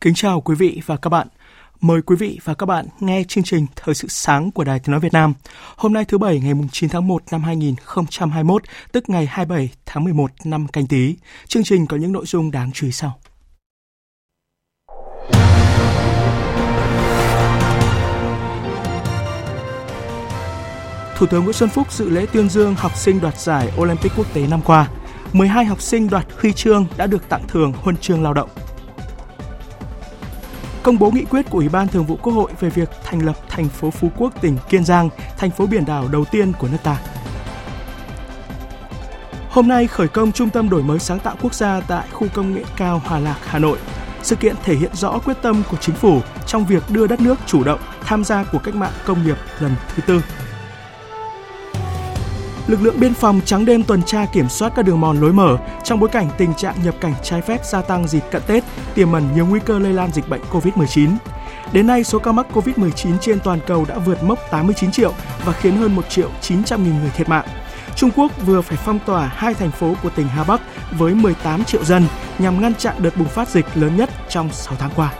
Kính chào quý vị và các bạn. Mời quý vị và các bạn nghe chương trình Thời sự sáng của Đài Tiếng Nói Việt Nam. Hôm nay thứ Bảy ngày 9 tháng 1 năm 2021, tức ngày 27 tháng 11 năm canh tí. Chương trình có những nội dung đáng chú ý sau. Thủ tướng Nguyễn Xuân Phúc dự lễ tuyên dương học sinh đoạt giải Olympic quốc tế năm qua. 12 học sinh đoạt huy chương đã được tặng thưởng huân chương lao động công bố nghị quyết của Ủy ban Thường vụ Quốc hội về việc thành lập thành phố Phú Quốc, tỉnh Kiên Giang, thành phố biển đảo đầu tiên của nước ta. Hôm nay khởi công Trung tâm đổi mới sáng tạo quốc gia tại khu công nghệ cao Hòa Lạc, Hà Nội. Sự kiện thể hiện rõ quyết tâm của chính phủ trong việc đưa đất nước chủ động tham gia cuộc cách mạng công nghiệp lần thứ tư lực lượng biên phòng trắng đêm tuần tra kiểm soát các đường mòn lối mở trong bối cảnh tình trạng nhập cảnh trái phép gia tăng dịp cận Tết, tiềm ẩn nhiều nguy cơ lây lan dịch bệnh COVID-19. Đến nay, số ca mắc COVID-19 trên toàn cầu đã vượt mốc 89 triệu và khiến hơn 1 triệu 900 nghìn người thiệt mạng. Trung Quốc vừa phải phong tỏa hai thành phố của tỉnh Hà Bắc với 18 triệu dân nhằm ngăn chặn đợt bùng phát dịch lớn nhất trong 6 tháng qua.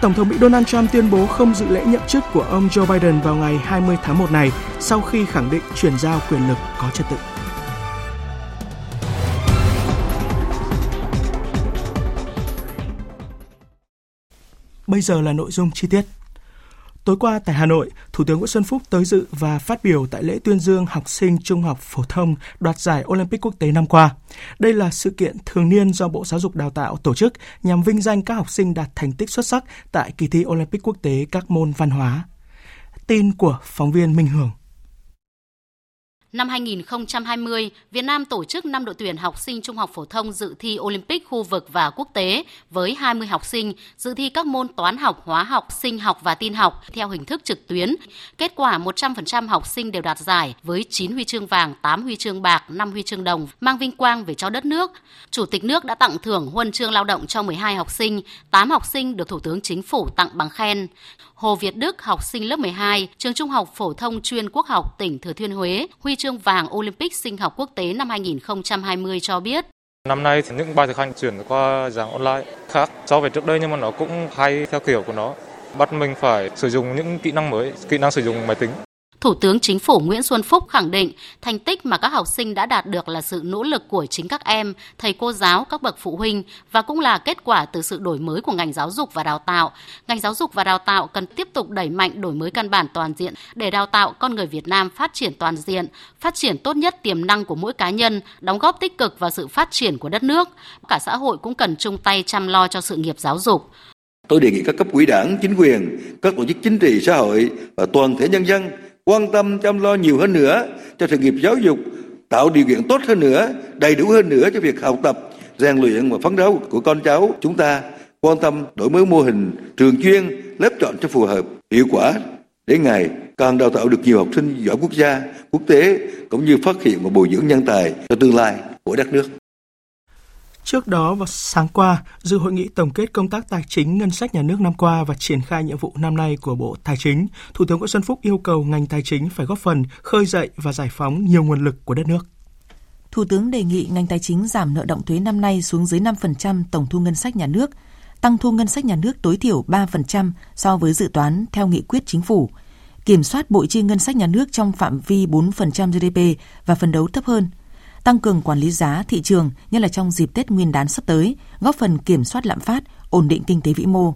Tổng thống Mỹ Donald Trump tuyên bố không dự lễ nhậm chức của ông Joe Biden vào ngày 20 tháng 1 này, sau khi khẳng định chuyển giao quyền lực có trật tự. Bây giờ là nội dung chi tiết. Tối qua tại Hà Nội, Thủ tướng Nguyễn Xuân Phúc tới dự và phát biểu tại lễ tuyên dương học sinh trung học phổ thông đoạt giải Olympic quốc tế năm qua. Đây là sự kiện thường niên do Bộ Giáo dục Đào tạo tổ chức nhằm vinh danh các học sinh đạt thành tích xuất sắc tại kỳ thi Olympic quốc tế các môn văn hóa. Tin của phóng viên Minh Hưởng Năm 2020, Việt Nam tổ chức 5 đội tuyển học sinh trung học phổ thông dự thi Olympic khu vực và quốc tế với 20 học sinh dự thi các môn toán học, hóa học, sinh học và tin học theo hình thức trực tuyến. Kết quả 100% học sinh đều đạt giải với 9 huy chương vàng, 8 huy chương bạc, 5 huy chương đồng, mang vinh quang về cho đất nước. Chủ tịch nước đã tặng thưởng huân chương lao động cho 12 học sinh, 8 học sinh được Thủ tướng Chính phủ tặng bằng khen. Hồ Việt Đức, học sinh lớp 12, trường Trung học phổ thông chuyên quốc học tỉnh Thừa Thiên Huế, huy chương vàng Olympic sinh học quốc tế năm 2020 cho biết. Năm nay thì những bài thực hành chuyển qua giảng online khác so với trước đây nhưng mà nó cũng hay theo kiểu của nó. Bắt mình phải sử dụng những kỹ năng mới, kỹ năng sử dụng máy tính. Thủ tướng Chính phủ Nguyễn Xuân Phúc khẳng định thành tích mà các học sinh đã đạt được là sự nỗ lực của chính các em, thầy cô giáo, các bậc phụ huynh và cũng là kết quả từ sự đổi mới của ngành giáo dục và đào tạo. Ngành giáo dục và đào tạo cần tiếp tục đẩy mạnh đổi mới căn bản toàn diện để đào tạo con người Việt Nam phát triển toàn diện, phát triển tốt nhất tiềm năng của mỗi cá nhân, đóng góp tích cực vào sự phát triển của đất nước. Cả xã hội cũng cần chung tay chăm lo cho sự nghiệp giáo dục. Tôi đề nghị các cấp ủy đảng, chính quyền, các tổ chức chính trị xã hội và toàn thể nhân dân quan tâm chăm lo nhiều hơn nữa cho sự nghiệp giáo dục, tạo điều kiện tốt hơn nữa, đầy đủ hơn nữa cho việc học tập, rèn luyện và phấn đấu của con cháu chúng ta, quan tâm đổi mới mô hình trường chuyên, lớp chọn cho phù hợp, hiệu quả để ngày càng đào tạo được nhiều học sinh giỏi quốc gia, quốc tế cũng như phát hiện và bồi dưỡng nhân tài cho tương lai của đất nước. Trước đó vào sáng qua, dự hội nghị tổng kết công tác tài chính ngân sách nhà nước năm qua và triển khai nhiệm vụ năm nay của Bộ Tài chính, Thủ tướng Nguyễn Xuân Phúc yêu cầu ngành tài chính phải góp phần khơi dậy và giải phóng nhiều nguồn lực của đất nước. Thủ tướng đề nghị ngành tài chính giảm nợ động thuế năm nay xuống dưới 5% tổng thu ngân sách nhà nước, tăng thu ngân sách nhà nước tối thiểu 3% so với dự toán theo nghị quyết chính phủ, kiểm soát bội chi ngân sách nhà nước trong phạm vi 4% GDP và phấn đấu thấp hơn – tăng cường quản lý giá thị trường như là trong dịp Tết Nguyên đán sắp tới, góp phần kiểm soát lạm phát, ổn định kinh tế vĩ mô.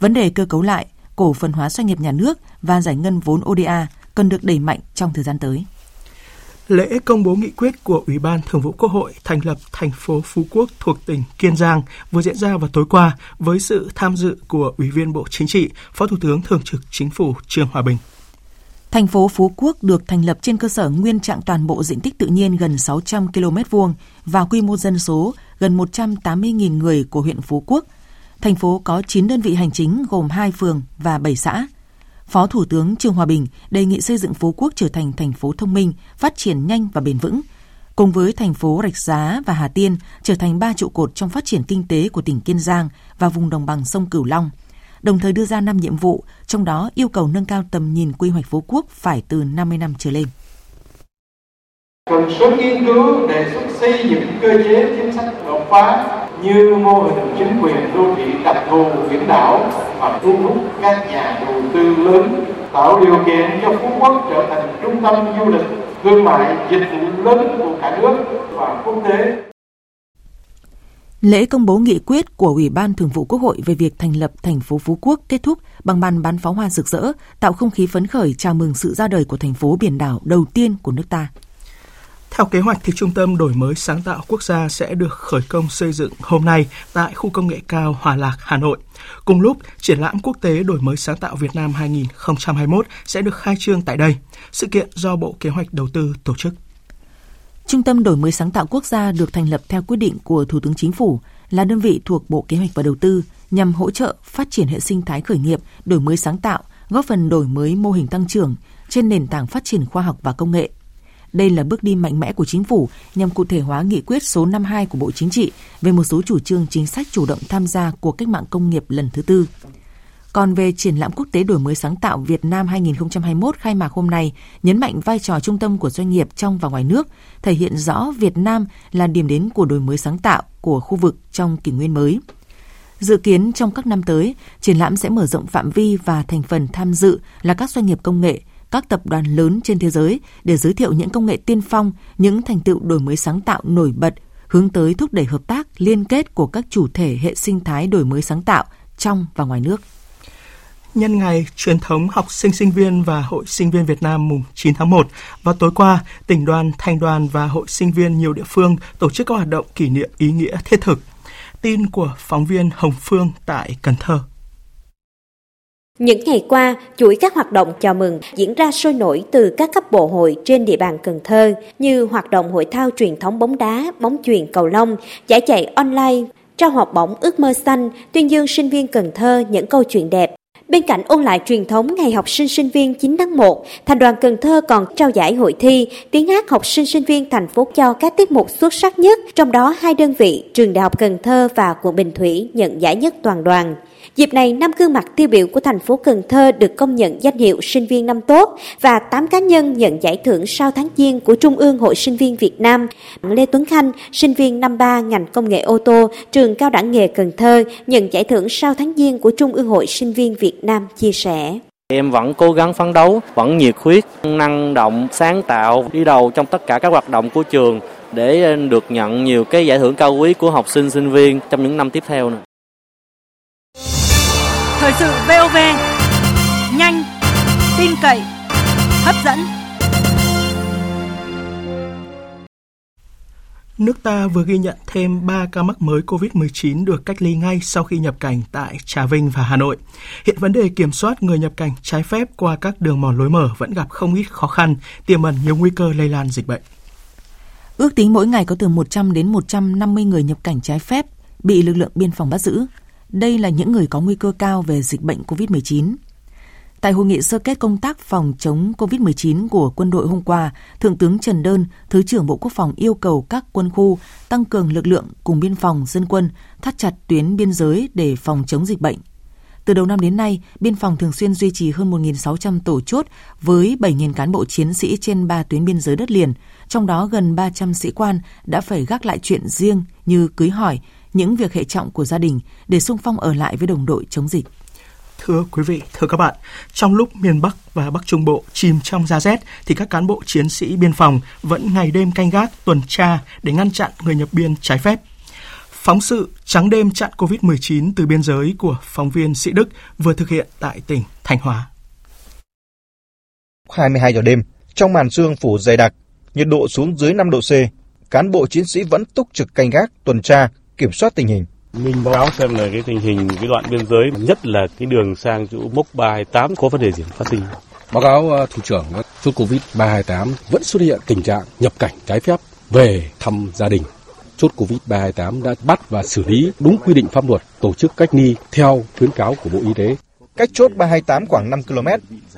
Vấn đề cơ cấu lại, cổ phần hóa doanh nghiệp nhà nước và giải ngân vốn ODA cần được đẩy mạnh trong thời gian tới. Lễ công bố nghị quyết của Ủy ban Thường vụ Quốc hội thành lập thành phố Phú Quốc thuộc tỉnh Kiên Giang vừa diễn ra vào tối qua với sự tham dự của Ủy viên Bộ Chính trị, Phó Thủ tướng Thường trực Chính phủ Trương Hòa Bình. Thành phố Phú Quốc được thành lập trên cơ sở nguyên trạng toàn bộ diện tích tự nhiên gần 600 km vuông và quy mô dân số gần 180.000 người của huyện Phú Quốc. Thành phố có 9 đơn vị hành chính gồm 2 phường và 7 xã. Phó Thủ tướng Trương Hòa Bình đề nghị xây dựng Phú Quốc trở thành thành phố thông minh, phát triển nhanh và bền vững, cùng với thành phố Rạch Giá và Hà Tiên trở thành ba trụ cột trong phát triển kinh tế của tỉnh Kiên Giang và vùng đồng bằng sông Cửu Long. Đồng thời đưa ra 5 nhiệm vụ, trong đó yêu cầu nâng cao tầm nhìn quy hoạch Phú Quốc phải từ 50 năm trở lên. Cần sớm nghiên cứu đề xuất xây dựng cơ chế chính sách đột phá như mô hình chính quyền đô thị đặc thù biển đảo và thu hút các nhà đầu tư lớn tạo điều kiện cho Phú Quốc trở thành trung tâm du lịch, thương mại, dịch vụ lớn của cả nước và quốc tế. Lễ công bố nghị quyết của Ủy ban Thường vụ Quốc hội về việc thành lập thành phố Phú Quốc kết thúc bằng màn bắn pháo hoa rực rỡ, tạo không khí phấn khởi chào mừng sự ra đời của thành phố biển đảo đầu tiên của nước ta. Theo kế hoạch thì Trung tâm Đổi mới sáng tạo quốc gia sẽ được khởi công xây dựng hôm nay tại khu công nghệ cao Hòa Lạc, Hà Nội. Cùng lúc, triển lãm quốc tế Đổi mới sáng tạo Việt Nam 2021 sẽ được khai trương tại đây. Sự kiện do Bộ Kế hoạch Đầu tư tổ chức. Trung tâm Đổi mới sáng tạo quốc gia được thành lập theo quyết định của Thủ tướng Chính phủ là đơn vị thuộc Bộ Kế hoạch và Đầu tư nhằm hỗ trợ phát triển hệ sinh thái khởi nghiệp, đổi mới sáng tạo, góp phần đổi mới mô hình tăng trưởng trên nền tảng phát triển khoa học và công nghệ đây là bước đi mạnh mẽ của chính phủ nhằm cụ thể hóa nghị quyết số 52 của Bộ Chính trị về một số chủ trương chính sách chủ động tham gia cuộc cách mạng công nghiệp lần thứ tư. Còn về triển lãm quốc tế đổi mới sáng tạo Việt Nam 2021 khai mạc hôm nay, nhấn mạnh vai trò trung tâm của doanh nghiệp trong và ngoài nước, thể hiện rõ Việt Nam là điểm đến của đổi mới sáng tạo của khu vực trong kỷ nguyên mới. Dự kiến trong các năm tới, triển lãm sẽ mở rộng phạm vi và thành phần tham dự là các doanh nghiệp công nghệ, các tập đoàn lớn trên thế giới để giới thiệu những công nghệ tiên phong, những thành tựu đổi mới sáng tạo nổi bật, hướng tới thúc đẩy hợp tác liên kết của các chủ thể hệ sinh thái đổi mới sáng tạo trong và ngoài nước. Nhân ngày truyền thống học sinh sinh viên và Hội sinh viên Việt Nam mùng 9 tháng 1, và tối qua, tỉnh đoàn, thành đoàn và Hội sinh viên nhiều địa phương tổ chức các hoạt động kỷ niệm ý nghĩa thiết thực. Tin của phóng viên Hồng Phương tại Cần Thơ. Những ngày qua, chuỗi các hoạt động chào mừng diễn ra sôi nổi từ các cấp bộ hội trên địa bàn Cần Thơ như hoạt động hội thao truyền thống bóng đá, bóng chuyền cầu lông, giải chạy online, trao học bổng ước mơ xanh, tuyên dương sinh viên Cần Thơ những câu chuyện đẹp. Bên cạnh ôn lại truyền thống Ngày học sinh sinh viên 9 tháng 1, Thành đoàn Cần Thơ còn trao giải hội thi tiếng hát học sinh sinh viên thành phố cho các tiết mục xuất sắc nhất, trong đó hai đơn vị, Trường Đại học Cần Thơ và quận Bình Thủy nhận giải nhất toàn đoàn. Dịp này, năm gương mặt tiêu biểu của thành phố Cần Thơ được công nhận danh hiệu sinh viên năm tốt và 8 cá nhân nhận giải thưởng sau tháng giêng của Trung ương Hội Sinh viên Việt Nam. Lê Tuấn Khanh, sinh viên năm 3 ngành công nghệ ô tô, trường cao đẳng nghề Cần Thơ, nhận giải thưởng sau tháng giêng của Trung ương Hội Sinh viên Việt Nam chia sẻ. Em vẫn cố gắng phấn đấu, vẫn nhiệt huyết, năng động, sáng tạo, đi đầu trong tất cả các hoạt động của trường để được nhận nhiều cái giải thưởng cao quý của học sinh sinh viên trong những năm tiếp theo nữa. Thời sự VOV Nhanh Tin cậy Hấp dẫn Nước ta vừa ghi nhận thêm 3 ca mắc mới COVID-19 được cách ly ngay sau khi nhập cảnh tại Trà Vinh và Hà Nội. Hiện vấn đề kiểm soát người nhập cảnh trái phép qua các đường mòn lối mở vẫn gặp không ít khó khăn, tiềm ẩn nhiều nguy cơ lây lan dịch bệnh. Ước tính mỗi ngày có từ 100 đến 150 người nhập cảnh trái phép bị lực lượng biên phòng bắt giữ. Đây là những người có nguy cơ cao về dịch bệnh COVID-19. Tại hội nghị sơ kết công tác phòng chống COVID-19 của quân đội hôm qua, Thượng tướng Trần Đơn, Thứ trưởng Bộ Quốc phòng yêu cầu các quân khu tăng cường lực lượng cùng biên phòng, dân quân, thắt chặt tuyến biên giới để phòng chống dịch bệnh. Từ đầu năm đến nay, biên phòng thường xuyên duy trì hơn 1.600 tổ chốt với 7.000 cán bộ chiến sĩ trên 3 tuyến biên giới đất liền, trong đó gần 300 sĩ quan đã phải gác lại chuyện riêng như cưới hỏi, những việc hệ trọng của gia đình để sung phong ở lại với đồng đội chống dịch. Thưa quý vị, thưa các bạn, trong lúc miền Bắc và Bắc Trung Bộ chìm trong giá rét thì các cán bộ chiến sĩ biên phòng vẫn ngày đêm canh gác tuần tra để ngăn chặn người nhập biên trái phép. Phóng sự trắng đêm chặn COVID-19 từ biên giới của phóng viên Sĩ Đức vừa thực hiện tại tỉnh Thanh Hóa. 22 giờ đêm, trong màn sương phủ dày đặc, nhiệt độ xuống dưới 5 độ C. Cán bộ chiến sĩ vẫn túc trực canh gác, tuần tra, kiểm soát tình hình. Mình báo cáo xem là cái tình hình cái đoạn biên giới, nhất là cái đường sang chỗ mốc 328 có vấn đề gì phát sinh. Báo cáo ờ, thủ trưởng, chốt Covid 328 vẫn xuất hiện tình trạng nhập cảnh trái phép về thăm gia đình. Chốt Covid 328 đã bắt và xử lý đúng quy định pháp luật tổ chức cách ly theo khuyến cáo của Bộ Y tế. Cách chốt 328 khoảng 5 km,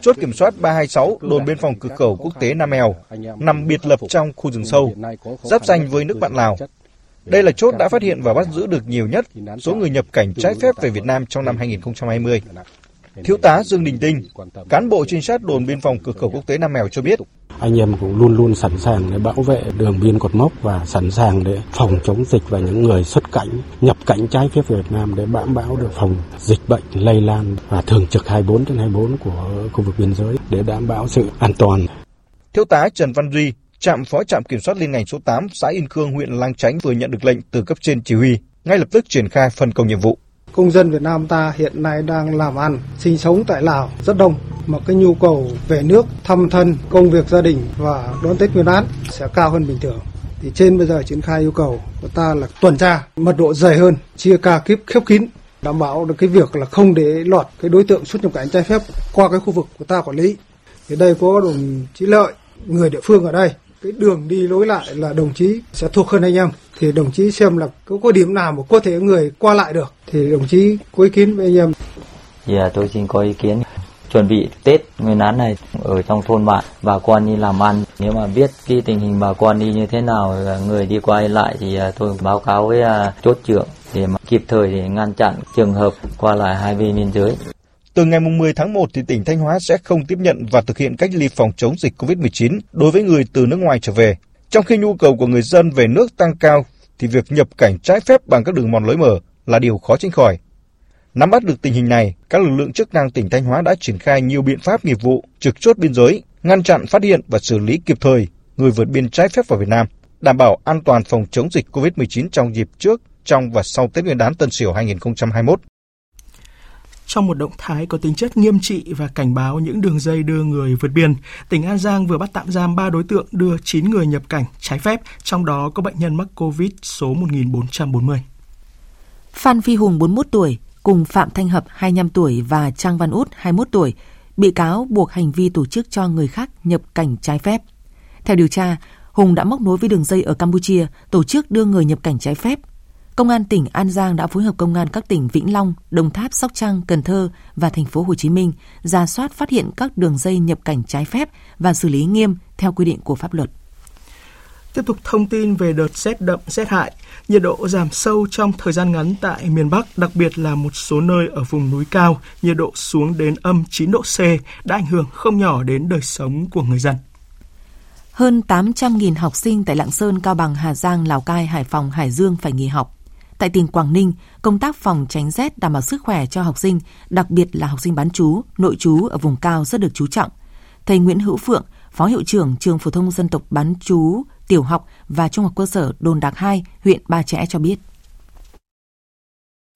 chốt kiểm soát 326 đồn biên phòng cửa khẩu quốc tế Nam Mèo nằm biệt lập trong khu rừng sâu, giáp danh với nước bạn Lào. Đây là chốt đã phát hiện và bắt giữ được nhiều nhất số người nhập cảnh trái phép về Việt Nam trong năm 2020. Thiếu tá Dương Đình Tinh, cán bộ trinh sát đồn biên phòng cửa khẩu quốc tế Nam Mèo cho biết. Anh em cũng luôn luôn sẵn sàng để bảo vệ đường biên cột mốc và sẵn sàng để phòng chống dịch và những người xuất cảnh, nhập cảnh trái phép về Việt Nam để đảm bảo được phòng dịch bệnh lây lan và thường trực 24 trên 24 của khu vực biên giới để đảm bảo sự an toàn. Thiếu tá Trần Văn Duy, trạm phó trạm kiểm soát liên ngành số 8 xã Yên Khương huyện Lang Chánh vừa nhận được lệnh từ cấp trên chỉ huy, ngay lập tức triển khai phân công nhiệm vụ công dân Việt Nam ta hiện nay đang làm ăn, sinh sống tại Lào rất đông mà cái nhu cầu về nước, thăm thân, công việc gia đình và đón Tết Nguyên đán sẽ cao hơn bình thường. Thì trên bây giờ triển khai yêu cầu của ta là tuần tra mật độ dày hơn, chia ca kíp khép kín đảm bảo được cái việc là không để lọt cái đối tượng xuất nhập cảnh trái phép qua cái khu vực của ta quản lý. Thì đây có đồng chí Lợi, người địa phương ở đây cái đường đi lối lại là đồng chí sẽ thuộc hơn anh em thì đồng chí xem là có, có điểm nào mà có thể người qua lại được thì đồng chí có ý kiến với anh em. Dạ tôi xin có ý kiến chuẩn bị Tết nguyên đán này ở trong thôn bạn bà con đi làm ăn nếu mà biết cái tình hình bà con đi như thế nào người đi qua lại thì à, tôi báo cáo với à, chốt trưởng để mà kịp thời để ngăn chặn trường hợp qua lại hai bên biên giới. Từ ngày 10 tháng 1 thì tỉnh Thanh Hóa sẽ không tiếp nhận và thực hiện cách ly phòng chống dịch COVID-19 đối với người từ nước ngoài trở về. Trong khi nhu cầu của người dân về nước tăng cao thì việc nhập cảnh trái phép bằng các đường mòn lối mở là điều khó tránh khỏi. Nắm bắt được tình hình này, các lực lượng chức năng tỉnh Thanh Hóa đã triển khai nhiều biện pháp nghiệp vụ trực chốt biên giới, ngăn chặn, phát hiện và xử lý kịp thời người vượt biên trái phép vào Việt Nam, đảm bảo an toàn phòng chống dịch COVID-19 trong dịp trước, trong và sau Tết Nguyên đán Tân Sửu 2021. Trong một động thái có tính chất nghiêm trị và cảnh báo những đường dây đưa người vượt biên, tỉnh An Giang vừa bắt tạm giam 3 đối tượng đưa 9 người nhập cảnh trái phép, trong đó có bệnh nhân mắc COVID số 1440. Phan Phi Hùng 41 tuổi cùng Phạm Thanh Hợp 25 tuổi và Trang Văn Út 21 tuổi bị cáo buộc hành vi tổ chức cho người khác nhập cảnh trái phép. Theo điều tra, Hùng đã móc nối với đường dây ở Campuchia tổ chức đưa người nhập cảnh trái phép Công an tỉnh An Giang đã phối hợp công an các tỉnh Vĩnh Long, Đồng Tháp, Sóc Trăng, Cần Thơ và thành phố Hồ Chí Minh ra soát phát hiện các đường dây nhập cảnh trái phép và xử lý nghiêm theo quy định của pháp luật. Tiếp tục thông tin về đợt rét đậm rét hại, nhiệt độ giảm sâu trong thời gian ngắn tại miền Bắc, đặc biệt là một số nơi ở vùng núi cao, nhiệt độ xuống đến âm 9 độ C đã ảnh hưởng không nhỏ đến đời sống của người dân. Hơn 800.000 học sinh tại Lạng Sơn, Cao Bằng, Hà Giang, Lào Cai, Hải Phòng, Hải Dương phải nghỉ học. Tại tỉnh Quảng Ninh, công tác phòng tránh rét đảm bảo sức khỏe cho học sinh, đặc biệt là học sinh bán chú, nội chú ở vùng cao rất được chú trọng. Thầy Nguyễn Hữu Phượng, Phó Hiệu trưởng Trường Phổ thông Dân tộc bán chú tiểu học và trung học cơ sở Đồn Đạc 2, huyện Ba Chẽ cho biết.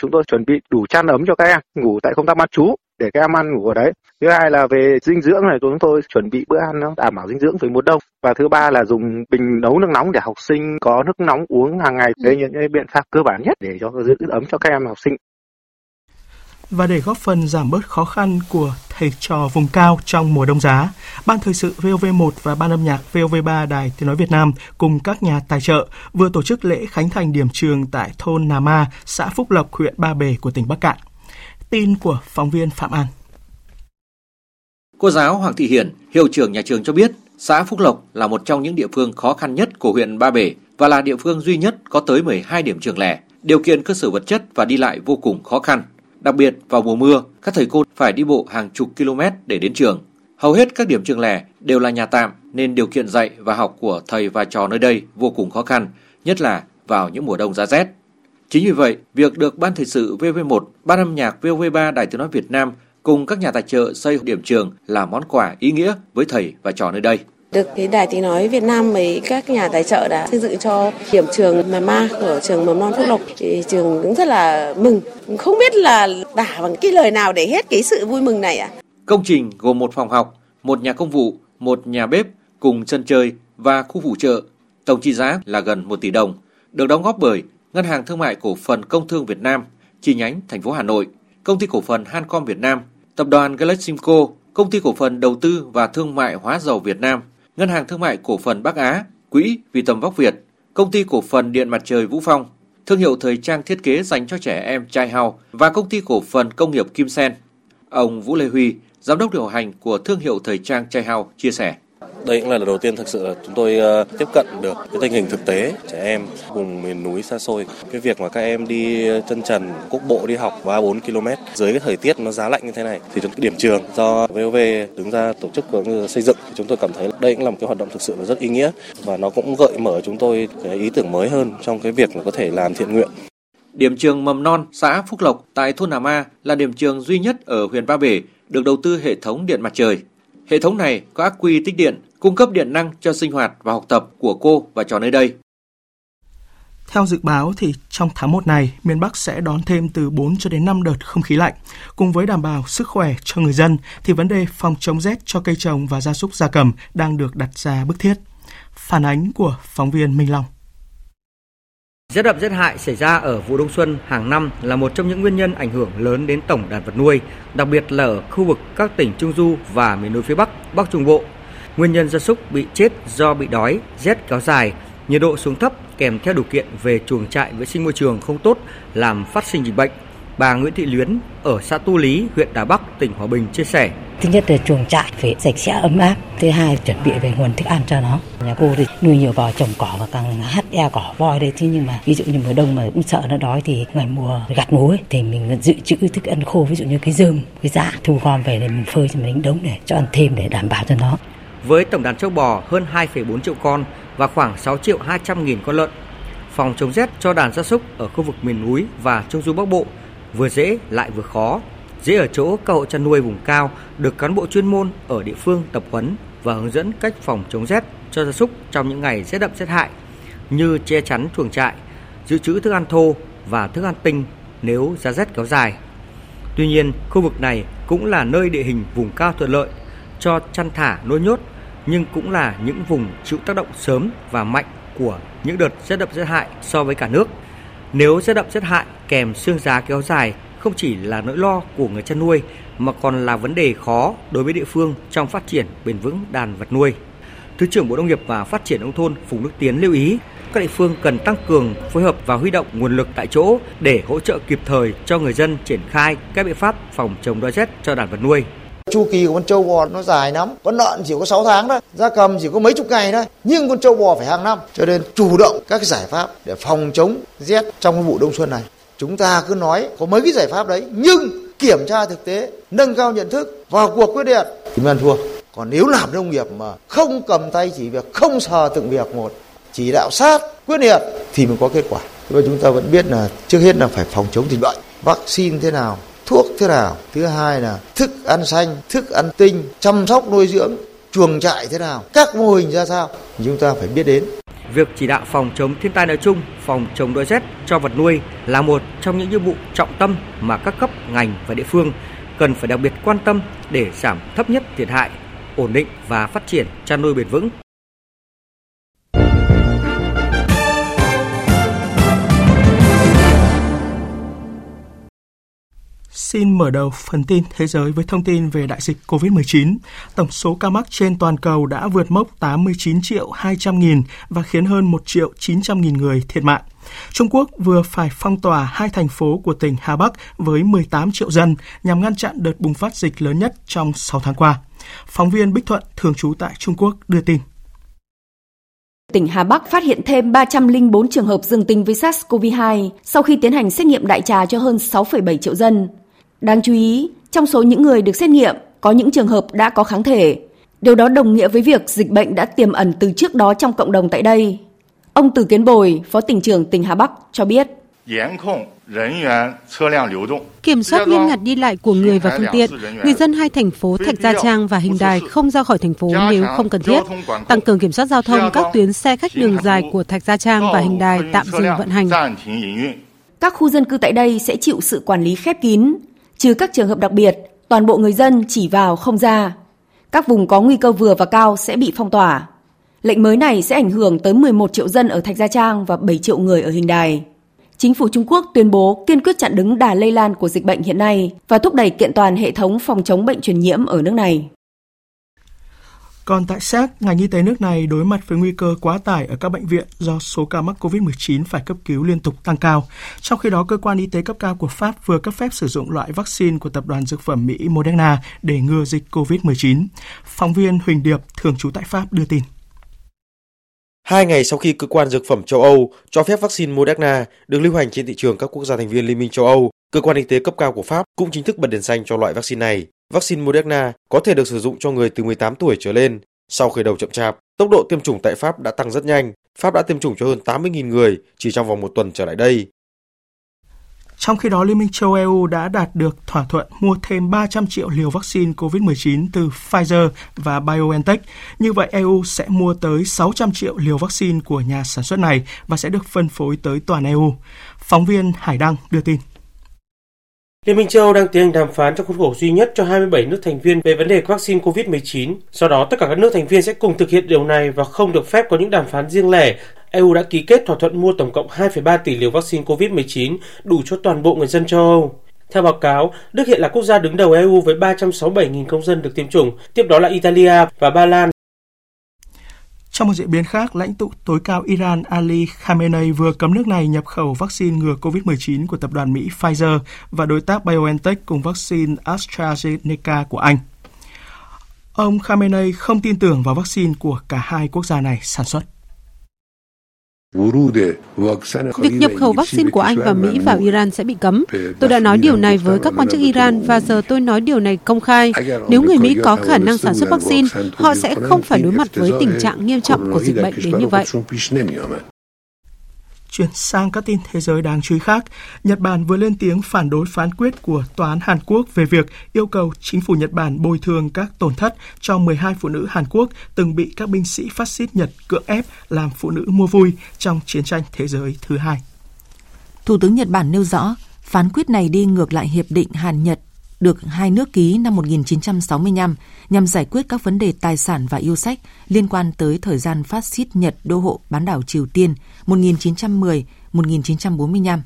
Chúng tôi chuẩn bị đủ chăn ấm cho các em ngủ tại công tác bán chú để các em ăn ngủ ở đấy. Thứ hai là về dinh dưỡng này chúng tôi chuẩn bị bữa ăn nó đảm bảo dinh dưỡng với mùa đông. Và thứ ba là dùng bình nấu nước nóng để học sinh có nước nóng uống hàng ngày. Đấy những cái biện pháp cơ bản nhất để cho giữ ấm cho các em học sinh. Và để góp phần giảm bớt khó khăn của thầy trò vùng cao trong mùa đông giá, Ban Thời sự VOV1 và Ban âm nhạc VOV3 Đài Tiếng Nói Việt Nam cùng các nhà tài trợ vừa tổ chức lễ khánh thành điểm trường tại thôn Nà Ma, xã Phúc Lộc, huyện Ba Bể của tỉnh Bắc Cạn. Tin của phóng viên Phạm An. Cô giáo Hoàng Thị Hiền, hiệu trưởng nhà trường cho biết, xã Phúc Lộc là một trong những địa phương khó khăn nhất của huyện Ba Bể và là địa phương duy nhất có tới 12 điểm trường lẻ. Điều kiện cơ sở vật chất và đi lại vô cùng khó khăn. Đặc biệt vào mùa mưa, các thầy cô phải đi bộ hàng chục km để đến trường. Hầu hết các điểm trường lẻ đều là nhà tạm nên điều kiện dạy và học của thầy và trò nơi đây vô cùng khó khăn, nhất là vào những mùa đông giá rét. Chính vì vậy, việc được Ban Thời sự VV1, Ban âm nhạc VOV3 Đài Tiếng Nói Việt Nam cùng các nhà tài trợ xây điểm trường là món quà ý nghĩa với thầy và trò nơi đây. Được cái Đài Tiếng Nói Việt Nam với các nhà tài trợ đã xây dựng cho điểm trường Mà Ma của trường mầm non Phúc Lộc thì trường cũng rất là mừng. Không biết là tả bằng cái lời nào để hết cái sự vui mừng này ạ. À? Công trình gồm một phòng học, một nhà công vụ, một nhà bếp cùng sân chơi và khu phụ trợ, tổng trị giá là gần 1 tỷ đồng, được đóng góp bởi Ngân hàng Thương mại Cổ phần Công thương Việt Nam, chi nhánh thành phố Hà Nội, Công ty cổ phần Hancom Việt Nam, Tập đoàn Galaximco, Công ty cổ phần Đầu tư và Thương mại Hóa dầu Việt Nam, Ngân hàng Thương mại Cổ phần Bắc Á, Quỹ Vì tầm vóc Việt, Công ty cổ phần Điện mặt trời Vũ Phong, thương hiệu thời trang thiết kế dành cho trẻ em Chai Hao và Công ty cổ phần Công nghiệp Kim Sen. Ông Vũ Lê Huy, giám đốc điều hành của thương hiệu thời trang Chai Hao chia sẻ. Đây cũng là lần đầu tiên thực sự là chúng tôi ờ, tiếp cận được cái tình hình thực tế trẻ em vùng miền núi xa xôi. Cái việc mà các em đi chân trần quốc bộ đi học 3 4 km dưới cái thời tiết nó giá lạnh như thế này thì chúng điểm trường do VOV đứng ra tổ chức cũng xây dựng thì chúng tôi cảm thấy đây cũng là một cái hoạt động thực sự là rất ý nghĩa và nó cũng gợi mở chúng tôi cái ý tưởng mới hơn trong cái việc là có thể làm thiện nguyện. Điểm trường mầm non xã Phúc Lộc tại thôn Hà Ma là điểm trường duy nhất ở huyện Ba Bể được đầu tư hệ thống điện mặt trời. Hệ thống này có ắc quy tích điện, cung cấp điện năng cho sinh hoạt và học tập của cô và trò nơi đây. Theo dự báo thì trong tháng 1 này, miền Bắc sẽ đón thêm từ 4 cho đến 5 đợt không khí lạnh. Cùng với đảm bảo sức khỏe cho người dân thì vấn đề phòng chống rét cho cây trồng và gia súc gia cầm đang được đặt ra bức thiết. Phản ánh của phóng viên Minh Long. Rét đậm rét hại xảy ra ở vụ đông xuân hàng năm là một trong những nguyên nhân ảnh hưởng lớn đến tổng đàn vật nuôi, đặc biệt là ở khu vực các tỉnh Trung Du và miền núi phía Bắc, Bắc Trung Bộ. Nguyên nhân gia súc bị chết do bị đói, rét kéo dài, nhiệt độ xuống thấp kèm theo điều kiện về chuồng trại vệ sinh môi trường không tốt làm phát sinh dịch bệnh. Bà Nguyễn Thị Luyến ở xã Tu Lý, huyện Đà Bắc, tỉnh Hòa Bình chia sẻ. Thứ nhất là chuồng trại phải sạch sẽ ấm áp. Thứ hai chuẩn bị về nguồn thức ăn cho nó. Nhà cô thì nuôi nhiều bò trồng cỏ và càng e cỏ voi đây. Thế nhưng mà ví dụ như mùa đông mà cũng sợ nó đói thì ngày mùa gặt lúa thì mình dự trữ thức ăn khô ví dụ như cái dơm, cái dạ thu gom về để mình phơi cho mình đống để cho ăn thêm để đảm bảo cho nó. Với tổng đàn châu bò hơn 2,4 triệu con và khoảng 6 triệu 200 nghìn con lợn, phòng chống rét cho đàn gia súc ở khu vực miền núi và trung du Bắc Bộ vừa dễ lại vừa khó. Dễ ở chỗ các hộ chăn nuôi vùng cao được cán bộ chuyên môn ở địa phương tập huấn và hướng dẫn cách phòng chống rét cho gia súc trong những ngày rét đậm rét hại như che chắn chuồng trại, dự trữ thức ăn thô và thức ăn tinh nếu giá rét kéo dài. Tuy nhiên, khu vực này cũng là nơi địa hình vùng cao thuận lợi cho chăn thả nuôi nhốt nhưng cũng là những vùng chịu tác động sớm và mạnh của những đợt rét đậm rét hại so với cả nước. Nếu rét đậm rét hại kèm xương giá kéo dài không chỉ là nỗi lo của người chăn nuôi mà còn là vấn đề khó đối với địa phương trong phát triển bền vững đàn vật nuôi. Thứ trưởng Bộ Nông nghiệp và Phát triển nông thôn Phùng Đức Tiến lưu ý, các địa phương cần tăng cường phối hợp và huy động nguồn lực tại chỗ để hỗ trợ kịp thời cho người dân triển khai các biện pháp phòng chống đói rét cho đàn vật nuôi. Chu kỳ của con trâu bò nó dài lắm, con lợn chỉ có 6 tháng thôi, gia cầm chỉ có mấy chục ngày thôi, nhưng con trâu bò phải hàng năm. Cho nên chủ động các giải pháp để phòng chống rét trong vụ đông xuân này. Chúng ta cứ nói có mấy cái giải pháp đấy, nhưng kiểm tra thực tế, nâng cao nhận thức, vào cuộc quyết liệt thì mới ăn thua. Còn nếu làm nông nghiệp mà không cầm tay chỉ việc, không sờ từng việc một, chỉ đạo sát, quyết liệt thì mới có kết quả. Và chúng ta vẫn biết là trước hết là phải phòng chống dịch bệnh, vaccine thế nào, thuốc thế nào? Thứ hai là thức ăn xanh thức ăn tinh chăm sóc nuôi dưỡng chuồng trại thế nào? Các mô hình ra sao? Chúng ta phải biết đến. Việc chỉ đạo phòng chống thiên tai nói chung, phòng chống đói rét cho vật nuôi là một trong những nhiệm vụ trọng tâm mà các cấp ngành và địa phương cần phải đặc biệt quan tâm để giảm thấp nhất thiệt hại, ổn định và phát triển chăn nuôi bền vững. Xin mở đầu phần tin thế giới với thông tin về đại dịch COVID-19. Tổng số ca mắc trên toàn cầu đã vượt mốc 89 triệu 200 nghìn và khiến hơn 1 triệu 900 nghìn người thiệt mạng. Trung Quốc vừa phải phong tỏa hai thành phố của tỉnh Hà Bắc với 18 triệu dân nhằm ngăn chặn đợt bùng phát dịch lớn nhất trong 6 tháng qua. Phóng viên Bích Thuận, thường trú tại Trung Quốc, đưa tin. Tỉnh Hà Bắc phát hiện thêm 304 trường hợp dương tính với SARS-CoV-2 sau khi tiến hành xét nghiệm đại trà cho hơn 6,7 triệu dân. Đáng chú ý, trong số những người được xét nghiệm, có những trường hợp đã có kháng thể. Điều đó đồng nghĩa với việc dịch bệnh đã tiềm ẩn từ trước đó trong cộng đồng tại đây. Ông Từ Tiến Bồi, Phó tỉnh trưởng tỉnh Hà Bắc cho biết. Kiểm soát nghiêm ngặt đi lại của người và phương tiện, người dân hai thành phố Thạch Gia Trang và Hình Đài không ra khỏi thành phố nếu không cần thiết, tăng cường kiểm soát giao thông các tuyến xe khách đường dài của Thạch Gia Trang và Hình Đài tạm dừng vận hành. Các khu dân cư tại đây sẽ chịu sự quản lý khép kín, trừ các trường hợp đặc biệt, toàn bộ người dân chỉ vào không ra. Các vùng có nguy cơ vừa và cao sẽ bị phong tỏa. Lệnh mới này sẽ ảnh hưởng tới 11 triệu dân ở Thạch Gia Trang và 7 triệu người ở Hình Đài. Chính phủ Trung Quốc tuyên bố kiên quyết chặn đứng đà lây lan của dịch bệnh hiện nay và thúc đẩy kiện toàn hệ thống phòng chống bệnh truyền nhiễm ở nước này. Còn tại Séc, ngành y tế nước này đối mặt với nguy cơ quá tải ở các bệnh viện do số ca mắc COVID-19 phải cấp cứu liên tục tăng cao. Trong khi đó, cơ quan y tế cấp cao của Pháp vừa cấp phép sử dụng loại vaccine của tập đoàn dược phẩm Mỹ Moderna để ngừa dịch COVID-19. Phóng viên Huỳnh Điệp, thường trú tại Pháp đưa tin. Hai ngày sau khi cơ quan dược phẩm châu Âu cho phép vaccine Moderna được lưu hành trên thị trường các quốc gia thành viên Liên minh châu Âu, cơ quan y tế cấp cao của Pháp cũng chính thức bật đèn xanh cho loại vaccine này. Vaccine Moderna có thể được sử dụng cho người từ 18 tuổi trở lên. Sau khởi đầu chậm chạp, tốc độ tiêm chủng tại Pháp đã tăng rất nhanh. Pháp đã tiêm chủng cho hơn 80.000 người chỉ trong vòng một tuần trở lại đây. Trong khi đó, Liên minh châu EU đã đạt được thỏa thuận mua thêm 300 triệu liều vaccine COVID-19 từ Pfizer và BioNTech. Như vậy, EU sẽ mua tới 600 triệu liều vaccine của nhà sản xuất này và sẽ được phân phối tới toàn EU. Phóng viên Hải Đăng đưa tin. Liên minh châu Âu đang tiến hành đàm phán trong khuôn khổ duy nhất cho 27 nước thành viên về vấn đề vaccine COVID-19. Sau đó, tất cả các nước thành viên sẽ cùng thực hiện điều này và không được phép có những đàm phán riêng lẻ. EU đã ký kết thỏa thuận mua tổng cộng 2,3 tỷ liều vaccine COVID-19 đủ cho toàn bộ người dân châu Âu. Theo báo cáo, Đức hiện là quốc gia đứng đầu EU với 367.000 công dân được tiêm chủng, tiếp đó là Italia và Ba Lan trong một diễn biến khác, lãnh tụ tối cao Iran Ali Khamenei vừa cấm nước này nhập khẩu vaccine ngừa COVID-19 của tập đoàn Mỹ Pfizer và đối tác BioNTech cùng vaccine AstraZeneca của Anh. Ông Khamenei không tin tưởng vào vaccine của cả hai quốc gia này sản xuất. Việc nhập khẩu vaccine của Anh và Mỹ vào Iran sẽ bị cấm. Tôi đã nói điều này với các quan chức Iran và giờ tôi nói điều này công khai. Nếu người Mỹ có khả năng sản xuất vaccine, họ sẽ không phải đối mặt với tình trạng nghiêm trọng của dịch bệnh đến như vậy. Chuyển sang các tin thế giới đáng chú ý khác, Nhật Bản vừa lên tiếng phản đối phán quyết của Tòa án Hàn Quốc về việc yêu cầu chính phủ Nhật Bản bồi thường các tổn thất cho 12 phụ nữ Hàn Quốc từng bị các binh sĩ phát xít Nhật cưỡng ép làm phụ nữ mua vui trong chiến tranh thế giới thứ hai. Thủ tướng Nhật Bản nêu rõ, phán quyết này đi ngược lại hiệp định Hàn Nhật được hai nước ký năm 1965 nhằm giải quyết các vấn đề tài sản và yêu sách liên quan tới thời gian phát xít Nhật đô hộ bán đảo Triều Tiên 1910-1945.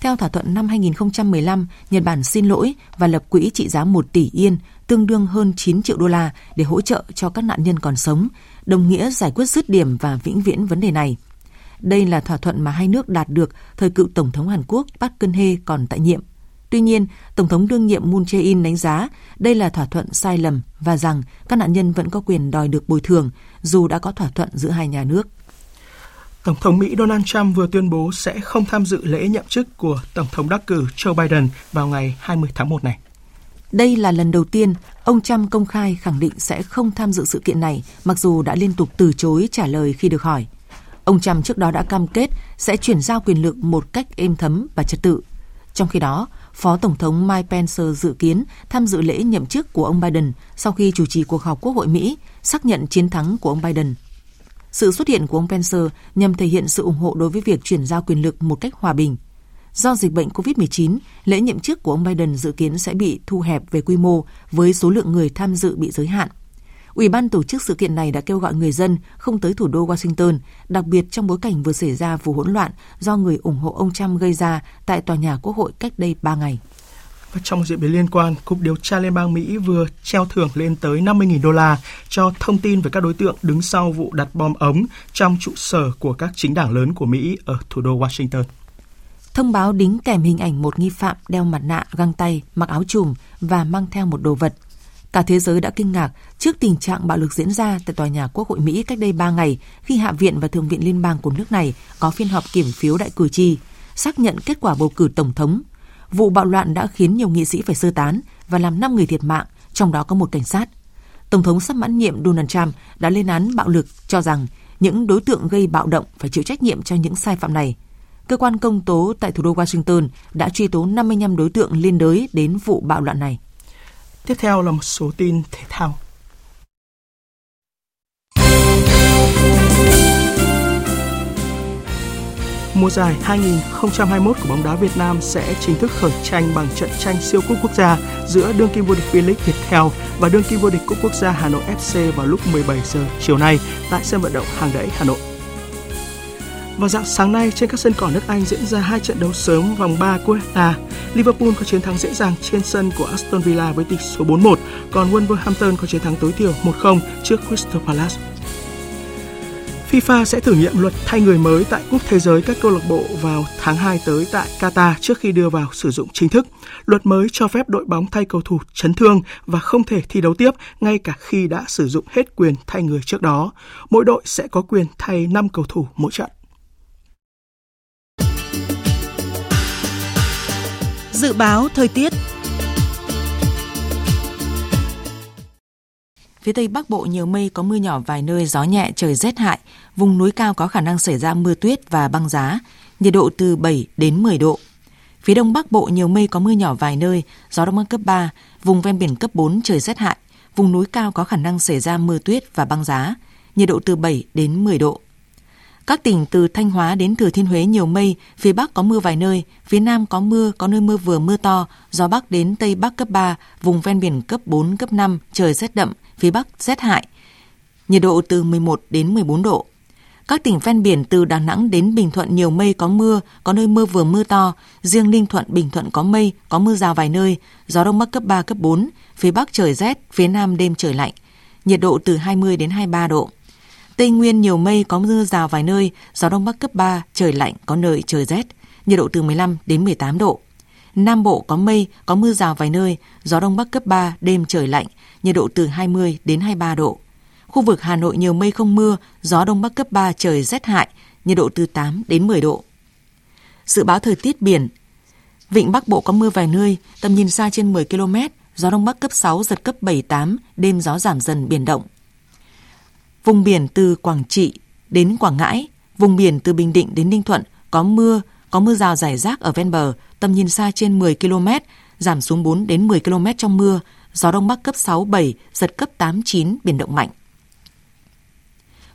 Theo thỏa thuận năm 2015, Nhật Bản xin lỗi và lập quỹ trị giá 1 tỷ yên, tương đương hơn 9 triệu đô la để hỗ trợ cho các nạn nhân còn sống, đồng nghĩa giải quyết dứt điểm và vĩnh viễn vấn đề này. Đây là thỏa thuận mà hai nước đạt được thời cựu Tổng thống Hàn Quốc Park Geun-hye còn tại nhiệm Tuy nhiên, Tổng thống đương nhiệm Moon Jae-in đánh giá đây là thỏa thuận sai lầm và rằng các nạn nhân vẫn có quyền đòi được bồi thường dù đã có thỏa thuận giữa hai nhà nước. Tổng thống Mỹ Donald Trump vừa tuyên bố sẽ không tham dự lễ nhậm chức của Tổng thống đắc cử Joe Biden vào ngày 20 tháng 1 này. Đây là lần đầu tiên ông Trump công khai khẳng định sẽ không tham dự sự kiện này, mặc dù đã liên tục từ chối trả lời khi được hỏi. Ông Trump trước đó đã cam kết sẽ chuyển giao quyền lực một cách êm thấm và trật tự. Trong khi đó, Phó Tổng thống Mike Pence dự kiến tham dự lễ nhậm chức của ông Biden sau khi chủ trì cuộc họp Quốc hội Mỹ xác nhận chiến thắng của ông Biden. Sự xuất hiện của ông Pence nhằm thể hiện sự ủng hộ đối với việc chuyển giao quyền lực một cách hòa bình. Do dịch bệnh COVID-19, lễ nhậm chức của ông Biden dự kiến sẽ bị thu hẹp về quy mô với số lượng người tham dự bị giới hạn. Ủy ban tổ chức sự kiện này đã kêu gọi người dân không tới thủ đô Washington, đặc biệt trong bối cảnh vừa xảy ra vụ hỗn loạn do người ủng hộ ông Trump gây ra tại tòa nhà Quốc hội cách đây 3 ngày. Và trong diễn biến liên quan, Cục Điều tra Liên bang Mỹ vừa treo thưởng lên tới 50.000 đô la cho thông tin về các đối tượng đứng sau vụ đặt bom ống trong trụ sở của các chính đảng lớn của Mỹ ở thủ đô Washington. Thông báo đính kèm hình ảnh một nghi phạm đeo mặt nạ, găng tay, mặc áo trùm và mang theo một đồ vật. Cả thế giới đã kinh ngạc trước tình trạng bạo lực diễn ra tại tòa nhà Quốc hội Mỹ cách đây 3 ngày khi Hạ viện và Thượng viện Liên bang của nước này có phiên họp kiểm phiếu đại cử tri, xác nhận kết quả bầu cử Tổng thống. Vụ bạo loạn đã khiến nhiều nghị sĩ phải sơ tán và làm 5 người thiệt mạng, trong đó có một cảnh sát. Tổng thống sắp mãn nhiệm Donald Trump đã lên án bạo lực cho rằng những đối tượng gây bạo động phải chịu trách nhiệm cho những sai phạm này. Cơ quan công tố tại thủ đô Washington đã truy tố 55 đối tượng liên đới đến vụ bạo loạn này. Tiếp theo là một số tin thể thao. mùa giải 2021 của bóng đá Việt Nam sẽ chính thức khởi tranh bằng trận tranh siêu cúp quốc gia giữa đương kim vô địch V-League Viettel và đương kim vô địch cúp quốc gia Hà Nội FC vào lúc 17 giờ chiều nay tại sân vận động Hàng Đẫy, Hà Nội. Vào dạng sáng nay, trên các sân cỏ nước Anh diễn ra hai trận đấu sớm vòng 3 của A. Liverpool có chiến thắng dễ dàng trên sân của Aston Villa với tỷ số 4-1, còn Wolverhampton có chiến thắng tối thiểu 1-0 trước Crystal Palace. FIFA sẽ thử nghiệm luật thay người mới tại Cúp Thế giới các câu lạc bộ vào tháng 2 tới tại Qatar trước khi đưa vào sử dụng chính thức. Luật mới cho phép đội bóng thay cầu thủ chấn thương và không thể thi đấu tiếp ngay cả khi đã sử dụng hết quyền thay người trước đó. Mỗi đội sẽ có quyền thay 5 cầu thủ mỗi trận. Dự báo thời tiết Phía Tây Bắc Bộ nhiều mây có mưa nhỏ vài nơi, gió nhẹ, trời rét hại. Vùng núi cao có khả năng xảy ra mưa tuyết và băng giá, nhiệt độ từ 7 đến 10 độ. Phía Đông Bắc Bộ nhiều mây có mưa nhỏ vài nơi, gió Đông Bắc cấp 3, vùng ven biển cấp 4 trời rét hại. Vùng núi cao có khả năng xảy ra mưa tuyết và băng giá, nhiệt độ từ 7 đến 10 độ. Các tỉnh từ Thanh Hóa đến Thừa Thiên Huế nhiều mây, phía Bắc có mưa vài nơi, phía Nam có mưa, có nơi mưa vừa mưa to, gió Bắc đến Tây Bắc cấp 3, vùng ven biển cấp 4, cấp 5, trời rét đậm, phía Bắc rét hại. Nhiệt độ từ 11 đến 14 độ. Các tỉnh ven biển từ Đà Nẵng đến Bình Thuận nhiều mây có mưa, có nơi mưa vừa mưa to. Riêng Ninh Thuận, Bình Thuận có mây, có mưa rào vài nơi, gió Đông Bắc cấp 3, cấp 4. Phía Bắc trời rét, phía Nam đêm trời lạnh. Nhiệt độ từ 20 đến 23 độ. Tây Nguyên nhiều mây có mưa rào vài nơi, gió Đông Bắc cấp 3, trời lạnh, có nơi trời rét. Nhiệt độ từ 15 đến 18 độ. Nam Bộ có mây, có mưa rào vài nơi, gió Đông Bắc cấp 3, đêm trời lạnh, nhiệt độ từ 20 đến 23 độ. Khu vực Hà Nội nhiều mây không mưa, gió Đông Bắc cấp 3, trời rét hại, nhiệt độ từ 8 đến 10 độ. Dự báo thời tiết biển Vịnh Bắc Bộ có mưa vài nơi, tầm nhìn xa trên 10 km, gió Đông Bắc cấp 6, giật cấp 7, 8, đêm gió giảm dần biển động. Vùng biển từ Quảng Trị đến Quảng Ngãi, vùng biển từ Bình Định đến Ninh Thuận có mưa, có mưa rào rải rác ở ven bờ, tầm nhìn xa trên 10 km, giảm xuống 4 đến 10 km trong mưa, gió đông bắc cấp 6 7, giật cấp 8 9, biển động mạnh.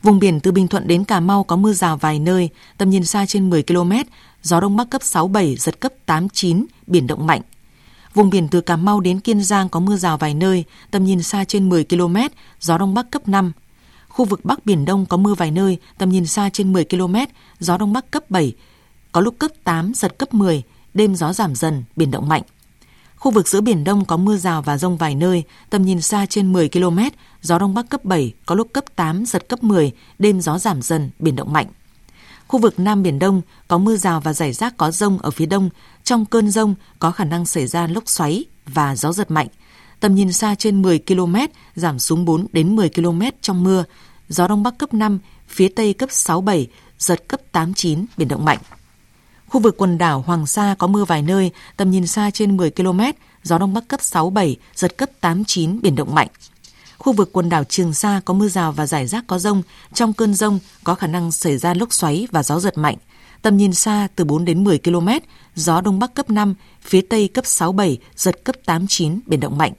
Vùng biển từ Bình Thuận đến Cà Mau có mưa rào vài nơi, tầm nhìn xa trên 10 km, gió đông bắc cấp 6 7, giật cấp 8 9, biển động mạnh. Vùng biển từ Cà Mau đến Kiên Giang có mưa rào vài nơi, tầm nhìn xa trên 10 km, gió đông bắc cấp 5. Khu vực Bắc Biển Đông có mưa vài nơi, tầm nhìn xa trên 10 km, gió đông bắc cấp 7, có lúc cấp 8, giật cấp 10, đêm gió giảm dần, biển động mạnh. Khu vực giữa Biển Đông có mưa rào và rông vài nơi, tầm nhìn xa trên 10 km, gió Đông Bắc cấp 7, có lúc cấp 8, giật cấp 10, đêm gió giảm dần, biển động mạnh. Khu vực Nam Biển Đông có mưa rào và rải rác có rông ở phía đông. Trong cơn rông có khả năng xảy ra lốc xoáy và gió giật mạnh. Tầm nhìn xa trên 10 km, giảm xuống 4 đến 10 km trong mưa. Gió Đông Bắc cấp 5, phía Tây cấp 6-7, giật cấp 8-9, biển động mạnh. Khu vực quần đảo Hoàng Sa có mưa vài nơi, tầm nhìn xa trên 10 km, gió đông bắc cấp 6 7, giật cấp 8 9, biển động mạnh. Khu vực quần đảo Trường Sa có mưa rào và rải rác có rông, trong cơn rông có khả năng xảy ra lốc xoáy và gió giật mạnh. Tầm nhìn xa từ 4 đến 10 km, gió đông bắc cấp 5, phía tây cấp 6 7, giật cấp 8 9, biển động mạnh.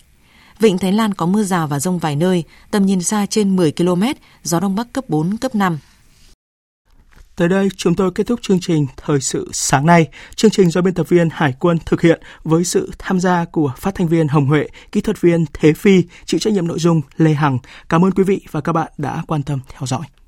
Vịnh Thái Lan có mưa rào và rông vài nơi, tầm nhìn xa trên 10 km, gió đông bắc cấp 4 cấp 5. Tới đây chúng tôi kết thúc chương trình Thời sự sáng nay. Chương trình do biên tập viên Hải quân thực hiện với sự tham gia của phát thanh viên Hồng Huệ, kỹ thuật viên Thế Phi, chịu trách nhiệm nội dung Lê Hằng. Cảm ơn quý vị và các bạn đã quan tâm theo dõi.